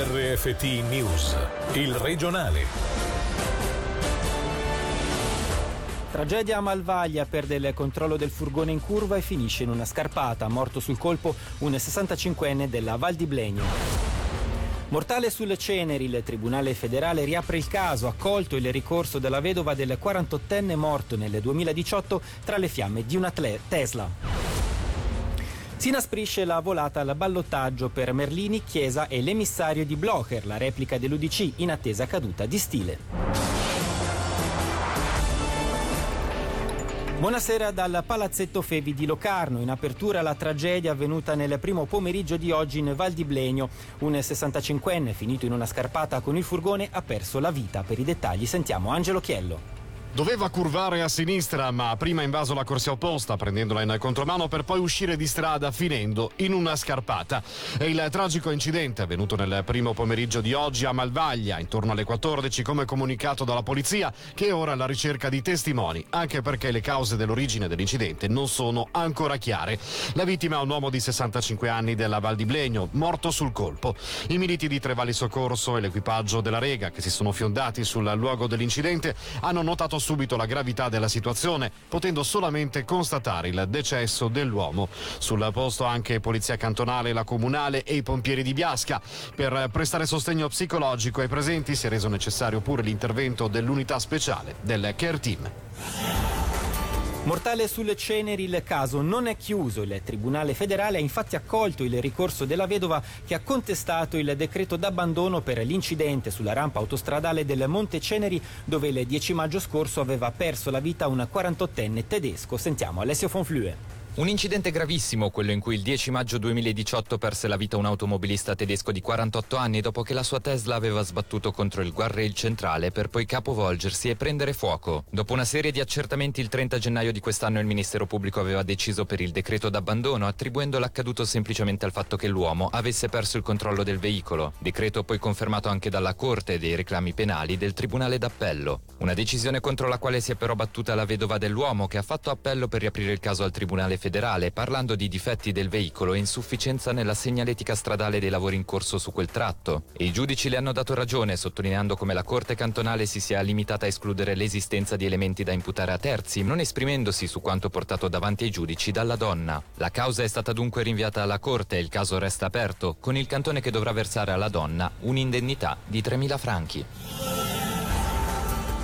RFT News, il regionale. Tragedia a Malvaglia, perde il controllo del furgone in curva e finisce in una scarpata. Morto sul colpo un 65enne della Val di Blegno. Mortale sulle ceneri, il Tribunale federale riapre il caso, accolto il ricorso della vedova del 48enne morto nel 2018 tra le fiamme di una Tesla. Si inasprisce la volata al ballottaggio per Merlini, Chiesa e l'emissario di Blocher, la replica dell'UDC in attesa caduta di stile. Buonasera dal Palazzetto Fevi di Locarno. In apertura la tragedia avvenuta nel primo pomeriggio di oggi in Val di Blegno. Un 65enne finito in una scarpata con il furgone ha perso la vita. Per i dettagli sentiamo Angelo Chiello. Doveva curvare a sinistra, ma prima ha invaso la corsia opposta, prendendola in contromano per poi uscire di strada, finendo in una scarpata. È il tragico incidente avvenuto nel primo pomeriggio di oggi a Malvaglia, intorno alle 14, come comunicato dalla polizia, che è ora alla ricerca di testimoni, anche perché le cause dell'origine dell'incidente non sono ancora chiare. La vittima è un uomo di 65 anni della Val di Blegno, morto sul colpo. I militi di Trevali Soccorso e l'equipaggio della Rega, che si sono fiondati sul luogo dell'incidente, hanno notato subito la gravità della situazione, potendo solamente constatare il decesso dell'uomo. Sul posto anche Polizia Cantonale, la Comunale e i pompieri di Biasca. Per prestare sostegno psicologico ai presenti si è reso necessario pure l'intervento dell'unità speciale del Care Team. Mortale sulle ceneri il caso non è chiuso. Il Tribunale federale ha infatti accolto il ricorso della vedova che ha contestato il decreto d'abbandono per l'incidente sulla rampa autostradale del Monte Ceneri dove il 10 maggio scorso aveva perso la vita un 48enne tedesco. Sentiamo Alessio Fonflue. Un incidente gravissimo, quello in cui il 10 maggio 2018 perse la vita un automobilista tedesco di 48 anni dopo che la sua Tesla aveva sbattuto contro il guardrail centrale per poi capovolgersi e prendere fuoco. Dopo una serie di accertamenti il 30 gennaio di quest'anno il Ministero Pubblico aveva deciso per il decreto d'abbandono attribuendo l'accaduto semplicemente al fatto che l'uomo avesse perso il controllo del veicolo. Decreto poi confermato anche dalla Corte dei reclami penali del Tribunale d'Appello. Una decisione contro la quale si è però battuta la vedova dell'uomo che ha fatto appello per riaprire il caso al Tribunale federale federale parlando di difetti del veicolo e insufficienza nella segnaletica stradale dei lavori in corso su quel tratto. E i giudici le hanno dato ragione, sottolineando come la Corte cantonale si sia limitata a escludere l'esistenza di elementi da imputare a terzi, non esprimendosi su quanto portato davanti ai giudici dalla donna. La causa è stata dunque rinviata alla Corte e il caso resta aperto, con il cantone che dovrà versare alla donna un'indennità di 3.000 franchi.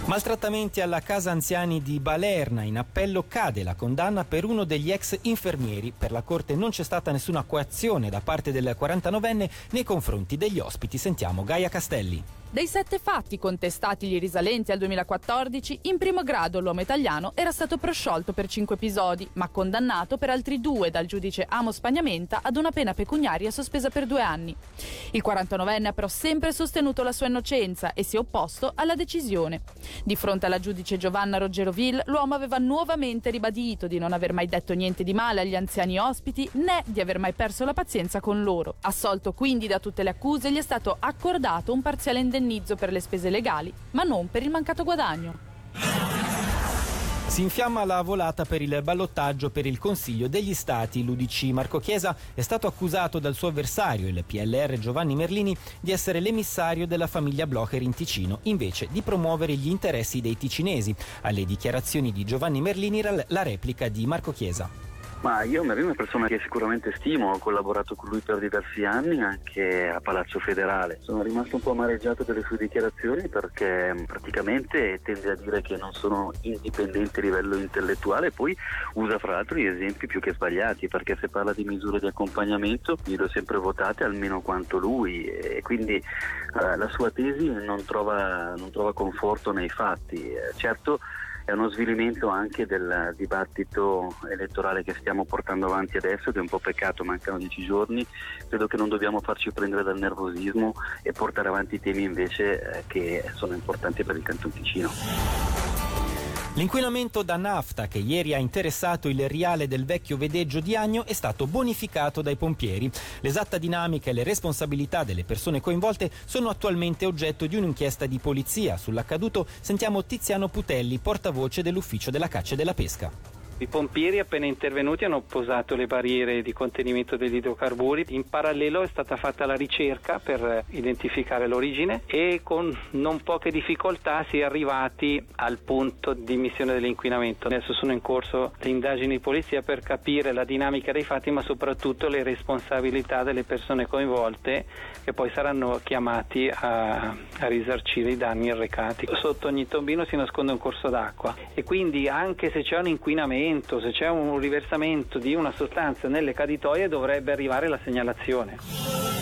Maltrattamenti alla casa anziani di Balerna. In appello cade la condanna per uno degli ex infermieri. Per la Corte non c'è stata nessuna coazione da parte del 49enne nei confronti degli ospiti. Sentiamo Gaia Castelli. Dei sette fatti contestatili risalenti al 2014, in primo grado l'uomo italiano era stato prosciolto per cinque episodi, ma condannato per altri due dal giudice Amo Spagnamenta ad una pena pecuniaria sospesa per due anni. Il 49enne ha però sempre sostenuto la sua innocenza e si è opposto alla decisione. Di fronte alla giudice Giovanna Roggeroville, l'uomo aveva nuovamente ribadito di non aver mai detto niente di male agli anziani ospiti né di aver mai perso la pazienza con loro. Assolto quindi da tutte le accuse, gli è stato accordato un parziale indennizzo indennizzo per le spese legali, ma non per il mancato guadagno. Si infiamma la volata per il ballottaggio per il Consiglio degli Stati. L'UDC Marco Chiesa è stato accusato dal suo avversario, il PLR Giovanni Merlini, di essere l'emissario della famiglia Blocher in Ticino, invece di promuovere gli interessi dei ticinesi. Alle dichiarazioni di Giovanni Merlini la replica di Marco Chiesa. Ma io Marino è una persona che sicuramente stimo, ho collaborato con lui per diversi anni anche a Palazzo Federale. Sono rimasto un po' amareggiato delle sue dichiarazioni perché mm, praticamente tende a dire che non sono indipendenti a livello intellettuale e poi usa fra l'altro gli esempi più che sbagliati perché se parla di misure di accompagnamento io le ho sempre votate almeno quanto lui e quindi eh, la sua tesi non trova, non trova conforto nei fatti. Eh, certo è uno svilimento anche del dibattito elettorale che stiamo portando avanti adesso, che è un po' peccato, mancano dieci giorni, credo che non dobbiamo farci prendere dal nervosismo e portare avanti temi invece eh, che sono importanti per il Canton Ticino. L'inquinamento da nafta che ieri ha interessato il riale del vecchio vedeggio di Agno è stato bonificato dai pompieri. L'esatta dinamica e le responsabilità delle persone coinvolte sono attualmente oggetto di un'inchiesta di polizia. Sull'accaduto sentiamo Tiziano Putelli, portavoce dell'ufficio della caccia e della pesca. I pompieri appena intervenuti hanno posato le barriere di contenimento degli idrocarburi. In parallelo è stata fatta la ricerca per identificare l'origine e con non poche difficoltà si è arrivati al punto di emissione dell'inquinamento. Adesso sono in corso le indagini di polizia per capire la dinamica dei fatti ma soprattutto le responsabilità delle persone coinvolte che poi saranno chiamati a, a risarcire i danni arrecati. Sotto ogni tombino si nasconde un corso d'acqua e quindi anche se c'è un inquinamento riversamento, se c'è un riversamento di una sostanza nelle caditoie dovrebbe arrivare la segnalazione.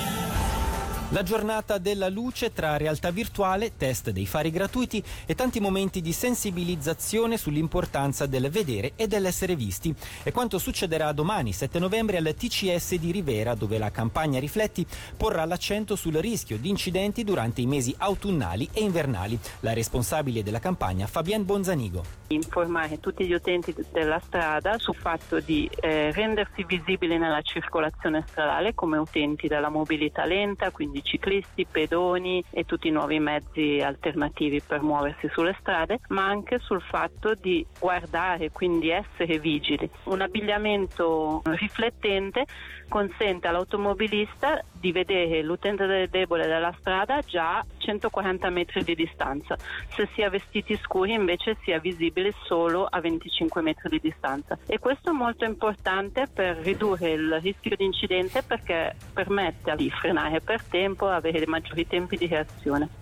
La giornata della luce tra realtà virtuale, test dei fari gratuiti e tanti momenti di sensibilizzazione sull'importanza del vedere e dell'essere visti. È quanto succederà domani, 7 novembre, al TCS di Rivera, dove la campagna Rifletti porrà l'accento sul rischio di incidenti durante i mesi autunnali e invernali. La responsabile della campagna, Fabienne Bonzanigo. Informare tutti gli utenti della strada sul fatto di eh, rendersi visibili nella circolazione stradale come utenti della mobilità lenta, quindi ciclisti, pedoni e tutti i nuovi mezzi alternativi per muoversi sulle strade, ma anche sul fatto di guardare, quindi essere vigili. Un abbigliamento riflettente consente all'automobilista di vedere l'utente debole della strada già a 140 metri di distanza. Se si ha vestiti scuri invece sia visibile solo a 25 metri di distanza. E questo è molto importante per ridurre il rischio di incidente perché permette di frenare per tempo tempo, avere maggiori tempi di reazione.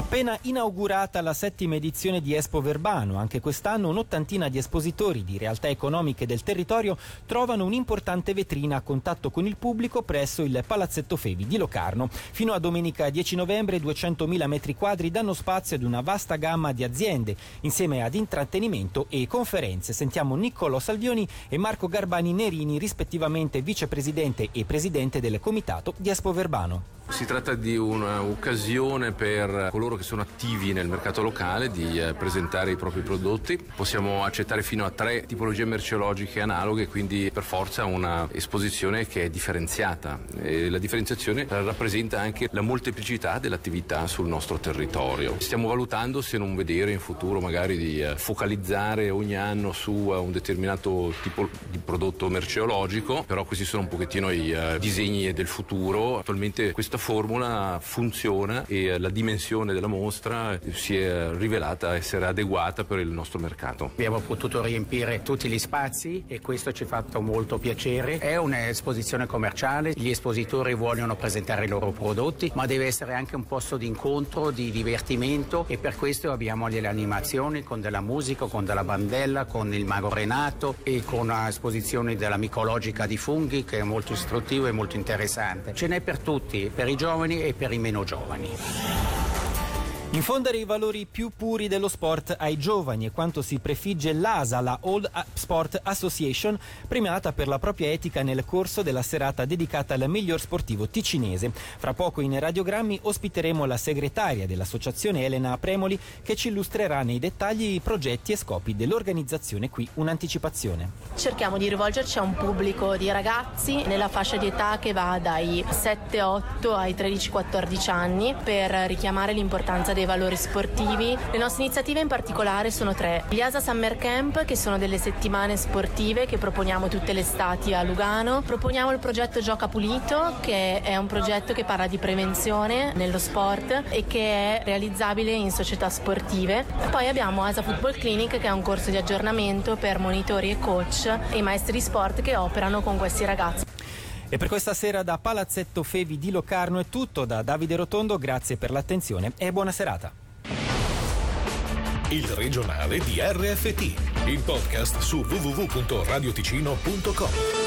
Appena inaugurata la settima edizione di Espo Verbano, anche quest'anno un'ottantina di espositori di realtà economiche del territorio trovano un'importante vetrina a contatto con il pubblico presso il Palazzetto Fevi di Locarno. Fino a domenica 10 novembre 200.000 metri quadri danno spazio ad una vasta gamma di aziende, insieme ad intrattenimento e conferenze. Sentiamo Niccolò Salvioni e Marco Garbani Nerini, rispettivamente vicepresidente e presidente del comitato di Espo Verbano. Si tratta di un'occasione per coloro che sono attivi nel mercato locale di eh, presentare i propri prodotti. Possiamo accettare fino a tre tipologie merceologiche analoghe, quindi per forza una esposizione che è differenziata. E la differenziazione rappresenta anche la molteplicità dell'attività sul nostro territorio. Stiamo valutando se non vedere in futuro magari di eh, focalizzare ogni anno su eh, un determinato tipo di prodotto merceologico, però questi sono un pochettino i disegni del futuro. Attualmente questa formula funziona e la dimensione della mostra si è rivelata essere adeguata per il nostro mercato. Abbiamo potuto riempire tutti gli spazi e questo ci ha fatto molto piacere. È un'esposizione commerciale, gli espositori vogliono presentare i loro prodotti, ma deve essere anche un posto di incontro, di divertimento e per questo abbiamo delle animazioni con della musica, con della bandella, con il mago Renato e con un'esposizione della micologica di funghi che è molto istruttivo e molto interessante. Ce n'è per tutti, per i giovani e per i meno giovani. Infondere i valori più puri dello sport ai giovani è quanto si prefigge l'ASA, la Old Sport Association, premiata per la propria etica nel corso della serata dedicata al miglior sportivo ticinese. Fra poco in radiogrammi ospiteremo la segretaria dell'associazione Elena Premoli che ci illustrerà nei dettagli i progetti e scopi dell'organizzazione qui. Un'anticipazione. Cerchiamo di rivolgerci a un pubblico di ragazzi nella fascia di età che va dai 7-8 ai 13-14 anni per richiamare l'importanza dei valori sportivi. Le nostre iniziative in particolare sono tre. Gli ASA Summer Camp, che sono delle settimane sportive che proponiamo tutte le estati a Lugano. Proponiamo il progetto Gioca Pulito, che è un progetto che parla di prevenzione nello sport e che è realizzabile in società sportive. Poi abbiamo ASA Football Clinic, che è un corso di aggiornamento per monitori e coach e maestri di sport che operano con questi ragazzi. E per questa sera da Palazzetto Fevi di Locarno è tutto da Davide Rotondo, grazie per l'attenzione e buona serata. Il regionale di RFT, il podcast su www.radioticino.com.